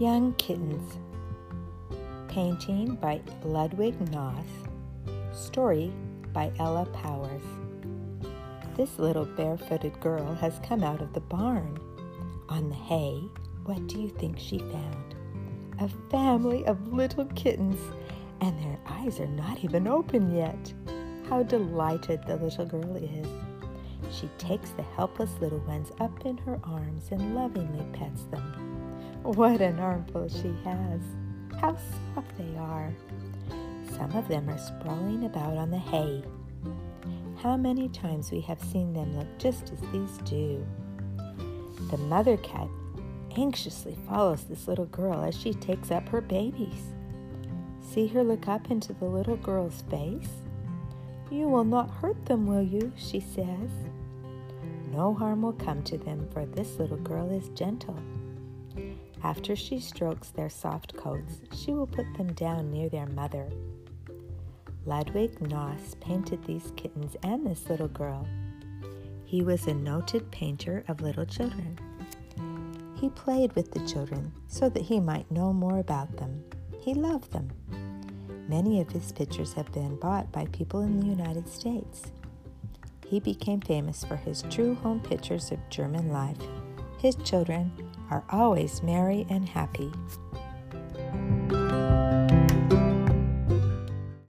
Young Kittens. Painting by Ludwig Knaus. Story by Ella Powers. This little barefooted girl has come out of the barn. On the hay, what do you think she found? A family of little kittens, and their eyes are not even open yet. How delighted the little girl is. She takes the helpless little ones up in her arms and lovingly pets them. What an armful she has! How soft they are! Some of them are sprawling about on the hay. How many times we have seen them look just as these do. The mother cat anxiously follows this little girl as she takes up her babies. See her look up into the little girl's face. You will not hurt them, will you? she says. No harm will come to them, for this little girl is gentle. After she strokes their soft coats, she will put them down near their mother. Ludwig Knaus painted these kittens and this little girl. He was a noted painter of little children. He played with the children so that he might know more about them. He loved them. Many of his pictures have been bought by people in the United States. He became famous for his true home pictures of German life, his children, are always merry and happy.